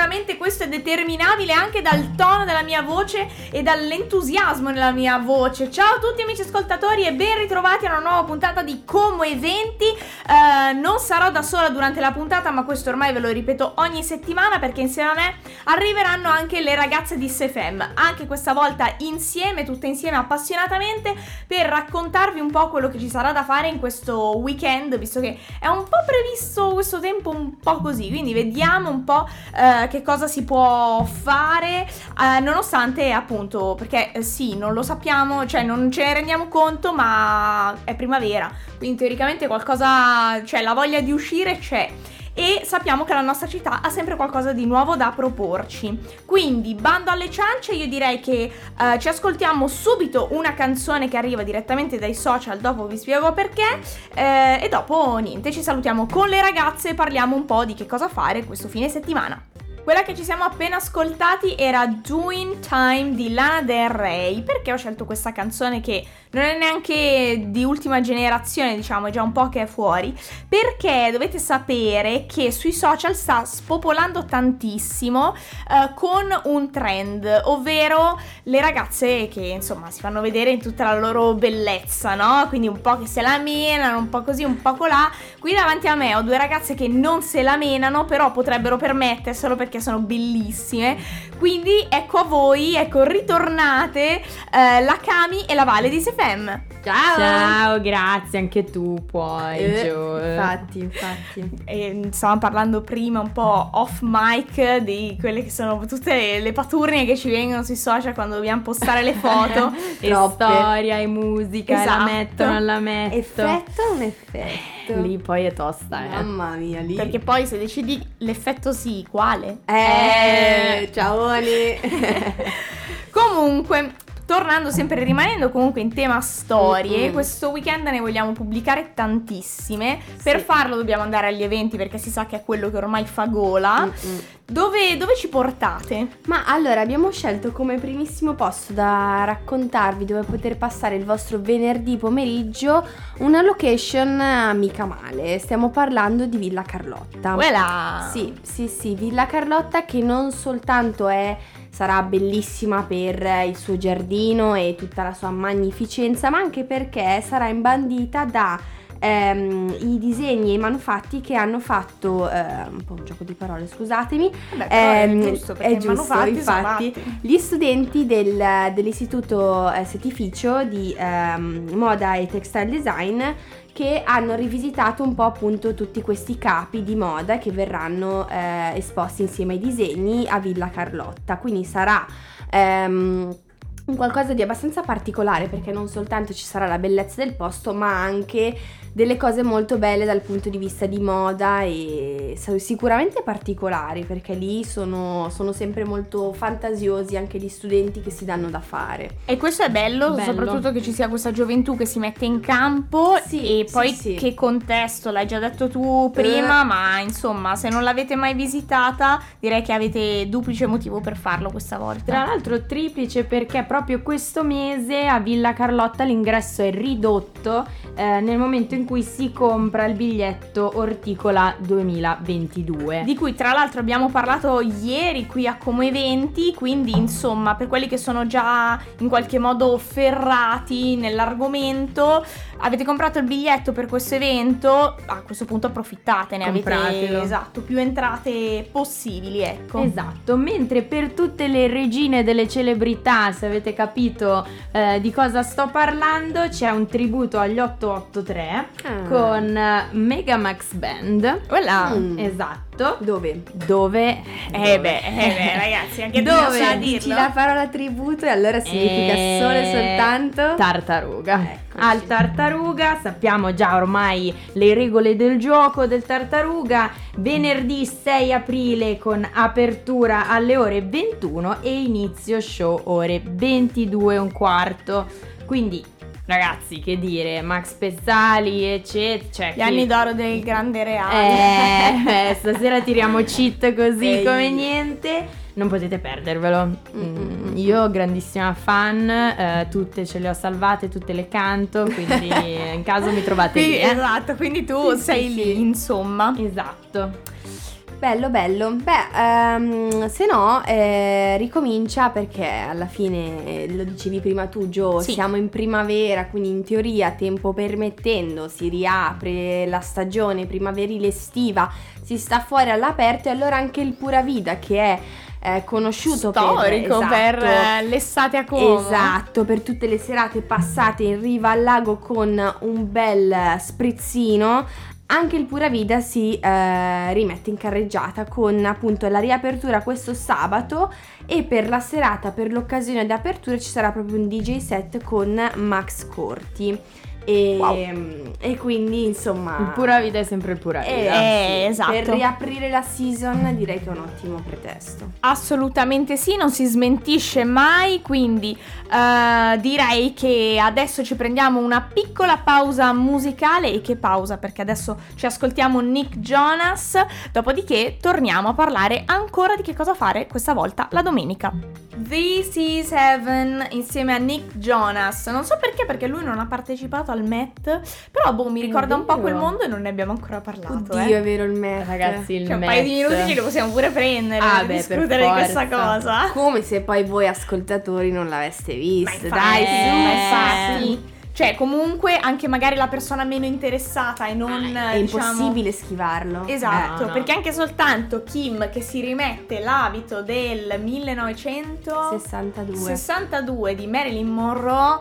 sicuramente questo è determinabile anche dal tono della mia voce e dall'entusiasmo nella mia voce. Ciao a tutti amici ascoltatori e ben ritrovati a una nuova puntata di Como Eventi. Uh, non sarò da sola durante la puntata, ma questo ormai ve lo ripeto ogni settimana perché insieme a me arriveranno anche le ragazze di SFM, anche questa volta insieme, tutte insieme appassionatamente per raccontarvi un po' quello che ci sarà da fare in questo weekend, visto che è un po' previsto questo tempo un po' così, quindi vediamo un po' uh, che cosa si può fare, uh, nonostante appunto, perché eh, sì, non lo sappiamo, cioè non ce ne rendiamo conto, ma è primavera, quindi teoricamente qualcosa, cioè la voglia di uscire c'è e sappiamo che la nostra città ha sempre qualcosa di nuovo da proporci. Quindi, bando alle ciance, io direi che uh, ci ascoltiamo subito una canzone che arriva direttamente dai social, dopo vi spiego perché, eh, e dopo niente, ci salutiamo con le ragazze e parliamo un po' di che cosa fare questo fine settimana. Quella che ci siamo appena ascoltati era Doing Time di Lana Del Rey. Perché ho scelto questa canzone che non è neanche di ultima generazione, diciamo, è già un po' che è fuori? Perché dovete sapere che sui social sta spopolando tantissimo uh, con un trend, ovvero le ragazze che insomma si fanno vedere in tutta la loro bellezza, no? Quindi un po' che se la menano, un po' così, un po' colà. Qui davanti a me ho due ragazze che non se la menano, però potrebbero permetterselo perché perché sono bellissime. Quindi ecco a voi, ecco, ritornate eh, la Kami e la Vale di Sefem. Ciao! Ciao, grazie, anche tu puoi. Eh, infatti, infatti. E stavamo parlando prima un po' off mic di quelle che sono tutte le, le paturnie che ci vengono sui social quando dobbiamo postare le foto. e storia e musica, esatto. la mettono, non la metto. Effetto un effetto? Lì poi è tosta, eh. Mamma mia, lì. Perché poi se decidi l'effetto sì, quale? Eh, eh. ciao Comunque, Tornando sempre rimanendo comunque in tema storie, mm-hmm. questo weekend ne vogliamo pubblicare tantissime. Sì. Per farlo dobbiamo andare agli eventi perché si sa che è quello che ormai fa gola. Dove, dove, ci portate? Ma allora abbiamo scelto come primissimo posto da raccontarvi dove poter passare il vostro venerdì pomeriggio una location mica male. Stiamo parlando di Villa Carlotta. Quella! Sì, sì, sì, Villa Carlotta che non soltanto è sarà bellissima per il suo giardino e tutta la sua magnificenza, ma anche perché sarà imbandita da ehm, i disegni e i manufatti che hanno fatto eh, un po' un gioco di parole scusatemi. Vabbè, ehm, è giusto, è giusto infatti. gli studenti del, dell'istituto eh, settificio di ehm, moda e textile design che hanno rivisitato un po' appunto tutti questi capi di moda che verranno eh, esposti insieme ai disegni a Villa Carlotta. Quindi sarà ehm, qualcosa di abbastanza particolare perché non soltanto ci sarà la bellezza del posto, ma anche delle cose molto belle dal punto di vista di moda e sicuramente particolari perché lì sono, sono sempre molto fantasiosi anche gli studenti che si danno da fare. E questo è bello, bello. soprattutto che ci sia questa gioventù che si mette in campo sì, e poi sì, sì. che contesto, l'hai già detto tu prima, uh. ma insomma se non l'avete mai visitata direi che avete duplice motivo per farlo questa volta. Tra l'altro triplice perché proprio questo mese a Villa Carlotta l'ingresso è ridotto eh, nel momento in cui si compra il biglietto Orticola 2022. Di cui tra l'altro abbiamo parlato ieri qui a Como Eventi, quindi insomma per quelli che sono già in qualche modo ferrati nell'argomento, avete comprato il biglietto per questo evento, a questo punto approfittate, ne avete esatto, più entrate possibili, ecco. Esatto, mentre per tutte le regine delle celebrità, se avete capito eh, di cosa sto parlando, c'è un tributo agli 883 ah. con eh, Megamax Band. Voilà. Mm. Esatto. Dove? Dove? Eh beh, eh beh ragazzi, anche dove dici la parola tributo e allora significa eh, solo e soltanto tartaruga. Ecco. Al tartaruga, sappiamo già ormai le regole del gioco del tartaruga. Venerdì 6 aprile con apertura alle ore 21 e inizio show ore 22 e un quarto. Quindi ragazzi, che dire, Max Pezzali, eccetera. Cioè, Gli chi... anni d'oro del grande reale. Eh, eh, stasera tiriamo cheat così Ehi. come niente. Non potete perdervelo. Mm, io, grandissima fan, eh, tutte ce le ho salvate, tutte le canto, quindi in caso mi trovate sì, lì. Eh. Esatto, quindi tu sì, sei sì, lì, insomma. Esatto. Bello, bello. Beh, ehm, se no, eh, ricomincia perché alla fine, eh, lo dicevi prima tu, Gio, Sì. siamo in primavera, quindi in teoria, tempo permettendo, si riapre la stagione primaverile estiva, si sta fuori all'aperto e allora anche il Pura Vida che è eh, conosciuto Storico per, per, esatto, eh, l'estate a Como. Esatto, per tutte le serate passate in riva al lago con un bel sprizzino. Anche il Pura Vida si eh, rimette in carreggiata con appunto la riapertura questo sabato e per la serata, per l'occasione di apertura ci sarà proprio un DJ set con Max Corti. E, Wow. e quindi insomma... Il pura vita è sempre il pura eh, vita. Eh, sì, esatto. Per riaprire la season direi che è un ottimo pretesto. Assolutamente sì, non si smentisce mai, quindi eh, direi che adesso ci prendiamo una piccola pausa musicale e che pausa perché adesso ci ascoltiamo Nick Jonas, dopodiché torniamo a parlare ancora di che cosa fare questa volta la domenica. This is Heaven insieme a Nick Jonas, non so perché perché lui non ha partecipato al Met, però boh mi ricorda un po' quel mondo e non ne abbiamo ancora parlato. Oddio, eh. è vero il me. Ragazzi, il Cioè, un Met. paio di minuti ce li possiamo pure prendere Ah, per beh, discutere di questa cosa. Come se poi voi ascoltatori non l'aveste infatti, Dai, su. infatti. Cioè, comunque, anche magari la persona meno interessata e non. È diciamo- impossibile schivarlo. Esatto, Eh, no. perché anche soltanto Kim che si rimette l'abito del 1962 62. di Marilyn Monroe.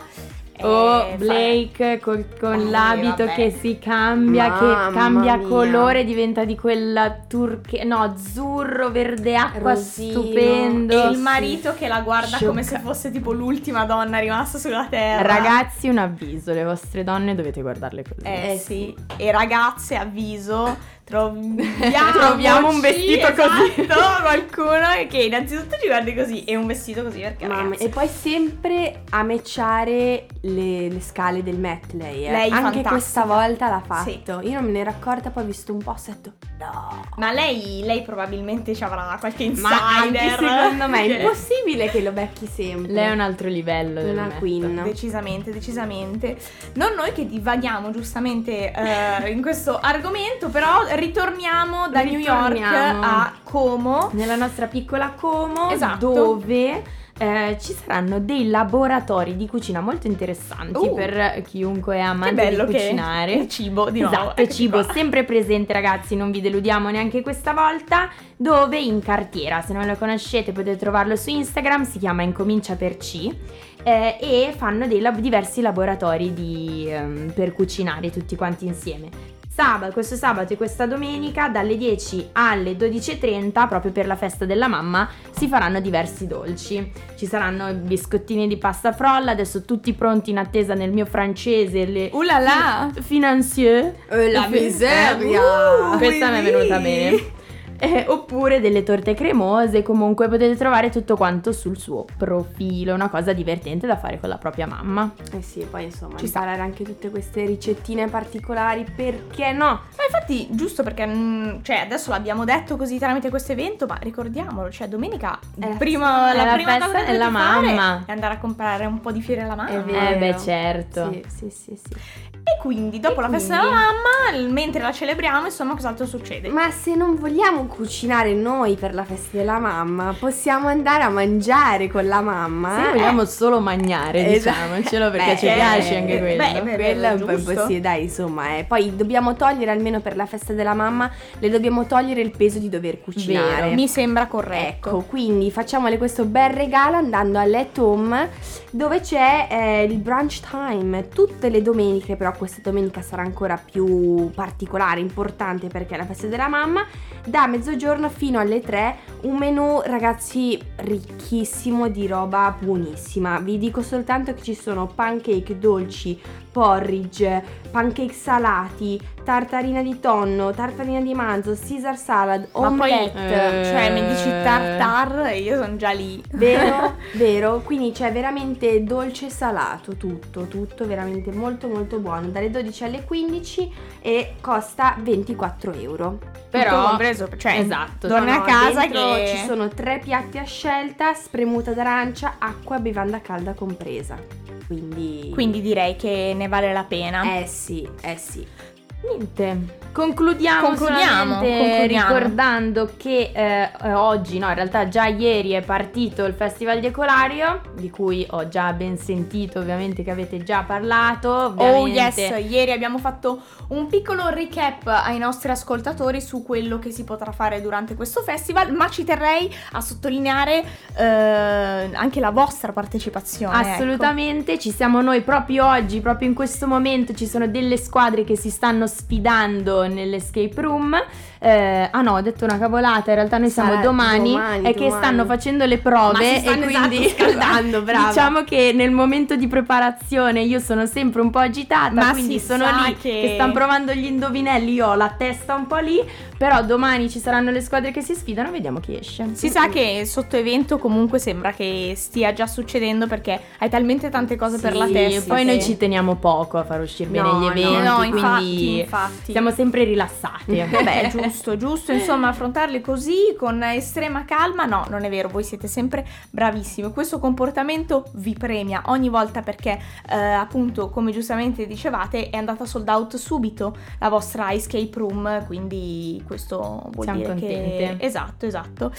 O eh, Blake col- con Eh, l'abito vabbè. che si cambia, Mamma che cambia mia. colore, diventa di quella turche, no, azzurro, verde acqua, Rosino. stupendo. E il marito che la guarda come se Sciocca. fosse tipo l'ultima donna rimasta sulla terra. Ragazzi, un avviso, le vostre donne dovete guardarle così. Eh, Eh, sì. E ragazze, avviso, troviamo, Troviamo un vestito così. Esatto, qualcuno che innanzitutto ci guardi così e un vestito così perché Mamma- ragazzi, e poi sempre a matchare le, le scale del Met lei, eh. Lei Anche fantastica. questa volta l'ha fatto. Sì. Io non me ne ero accorta, poi ho visto un po' e ho detto no. Ma lei, lei probabilmente ci avrà qualche insider. Ma anche secondo me è impossibile che lo becchi sempre. Lei è un altro livello una Met. queen. Decisamente, decisamente. Non noi che divaghiamo giustamente eh, in questo argomento, però ritorniamo da New York Ritorniamo. a Como. Nella nostra piccola Como, Esatto. dove eh, ci saranno dei laboratori di cucina molto interessanti Uh. per chiunque è Che amante bello di che cucinare. il cibo di nuovo. Esatto, eccoci cibo qua. sempre presente ragazzi, non vi deludiamo neanche questa volta, dove in cartiera, se non lo conoscete potete trovarlo su Instagram, si chiama Incomincia per C eh, e fanno dei lab- diversi laboratori di, ehm, per cucinare tutti quanti insieme. Sabato, questo sabato e questa domenica dalle 10 alle 12.30 proprio per la festa della mamma si faranno diversi dolci ci saranno biscottini di pasta frolla adesso tutti pronti in attesa nel mio francese le Uh là là. financieux Eh, la Fi- miseria. Uh, questa mi è venuta oui. bene. Eh, oppure delle torte cremose, comunque potete trovare tutto quanto sul suo profilo, una cosa divertente da fare con la propria mamma. Eh sì, poi insomma, Ci imparare anche tutte queste ricettine particolari, perché no? Ma infatti, giusto perché, mm, cioè, adesso l'abbiamo detto così tramite questo evento, ma ricordiamolo, cioè, domenica, È la prima, la la prima festa cosa della mamma. è andare a comprare un po' di fiere alla mamma. È vero. Eh beh, certo. Sì, sì, sì, sì. Quindi, dopo E la festa quindi? della mamma, mentre la celebriamo, insomma, cos'altro succede? Ma se non vogliamo cucinare noi per la festa della mamma, possiamo andare a mangiare con la mamma. Se eh? vogliamo solo mangiare, Esatto. diciamocelo, perché Beh, ci piace anche eh, quello. beh, beh, Quello è un po' impossibile, dai, insomma, eh. poi dobbiamo togliere almeno per la festa della mamma, le dobbiamo togliere il peso di dover cucinare. Vero, Mi sembra corretto. Ecco, quindi facciamole questo bel regalo andando a Let Home dove c'è eh, il brunch time tutte le domeniche, però questa domenica sarà ancora più particolare, importante perché è la festa della mamma, da mezzogiorno fino alle 3 un menù ragazzi ricchissimo di roba buonissima. Vi dico soltanto che ci sono pancake dolci, porridge, pancake salati, tartarina di tonno, tartarina di manzo, Caesar salad, Ma poi, omelette. eh, cioè, mi dici tartar e io sono già lì. Vero, vero, quindi c'è veramente dolce e salato, tutto, tutto veramente molto molto buono, dalle 12 alle 15 e costa 24 euro. Però, Tutto compreso, cioè, esatto. torna No, a casa che... ci sono tre piatti a scelta, spremuta d'arancia, acqua e bevanda calda compresa. Quindi Quindi direi che ne vale la pena. eh sì, eh sì. Niente. Concludiamo, Concludiamo, concludiamo. ricordando che eh, eh, oggi, no, in realtà già ieri è partito il Festival di Ecolario, di cui ho già ben sentito, ovviamente che avete già parlato. Oh Ovviamente. yes, ieri abbiamo fatto un piccolo recap ai nostri ascoltatori su quello che si potrà fare durante questo festival, ma ci terrei a sottolineare eh, anche la vostra partecipazione. ecco. Assolutamente, ci siamo noi proprio oggi, proprio in questo momento ci sono delle squadre che si stanno sfidando nell'escape room. Eh, ah no, ho detto una cavolata, in realtà noi siamo Sarà domani, domani, e che stanno facendo le prove e quindi esatto scaldando, brava. diciamo che nel momento di preparazione io sono sempre un po' agitata, Ma quindi sono lì che- che stanno provando gli indovinelli, io ho la testa un po' lì, però domani ci saranno le squadre che si sfidano, vediamo chi esce. Si sa che sotto evento comunque sembra che stia già succedendo perché hai talmente tante cose per la Sì, testa. poi noi che- ci teniamo poco a far uscire bene No, gli no, eventi, no, infatti, quindi infatti. siamo sempre rilassati. Beh, giusto, giusto, insomma, affrontarli così con estrema calma. No, non è vero, voi siete sempre bravissimi. Questo comportamento vi premia ogni volta perché, eh, appunto, come giustamente dicevate, è andata sold out subito la vostra escape room. Quindi questo vuol Siamo dire che. contente. Esatto, esatto.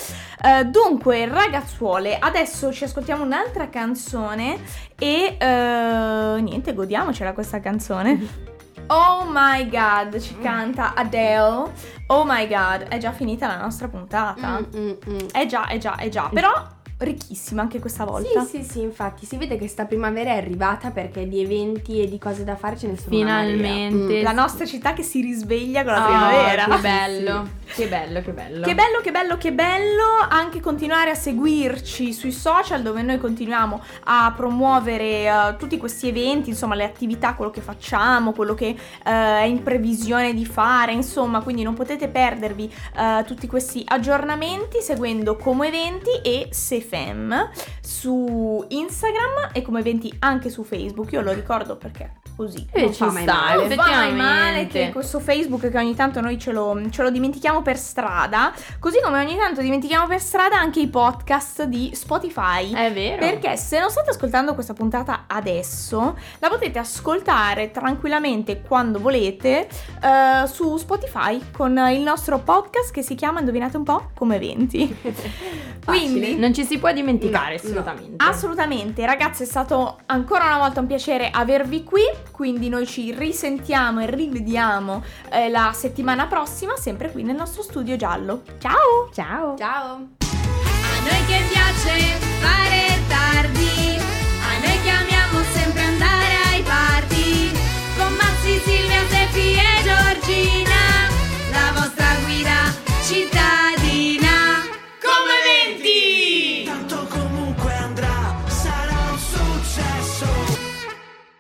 Eh, dunque, ragazzuole, adesso ci ascoltiamo un'altra canzone e eh, niente, godiamocela questa canzone. Oh my god, ci canta Adele. Oh my god, è già finita la nostra puntata. Mm, mm, mm. È già, è già, è già. Però ricchissima anche questa volta. Sì, sì, sì, infatti si vede che sta primavera è arrivata perché di eventi e di cose da fare ce ne sono. Finalmente. Mm. La nostra città che si risveglia con la Oh, primavera. Che bello, che bello, che bello. Che bello, che bello, che bello anche continuare a seguirci sui social dove noi continuiamo a promuovere eh, tutti questi eventi, insomma le attività, quello che facciamo, quello che eh, è in previsione di fare, insomma, quindi non potete perdervi eh, tutti questi aggiornamenti seguendo Como Eventi e Sefem su Instagram e Como Eventi anche su Facebook, io lo ricordo perché così Eh, non ci fa mai sta, male. Non fa mai male che questo Facebook che ogni tanto noi ce lo, ce lo dimentichiamo per strada, così come ogni tanto dimentichiamo per strada anche i podcast di Spotify. È vero. Perché se non state ascoltando questa puntata adesso, la potete ascoltare tranquillamente quando volete eh, su Spotify con il nostro podcast che si chiama, indovinate un po', come eventi. Quindi non ci si può dimenticare, No, no. assolutamente. Assolutamente, ragazzi, è stato ancora una volta un piacere avervi qui. Quindi noi ci risentiamo e rivediamo eh, la settimana prossima, sempre qui nel nostro studio giallo. Ciao! Ciao! Ciao! A noi che piace fare tardi!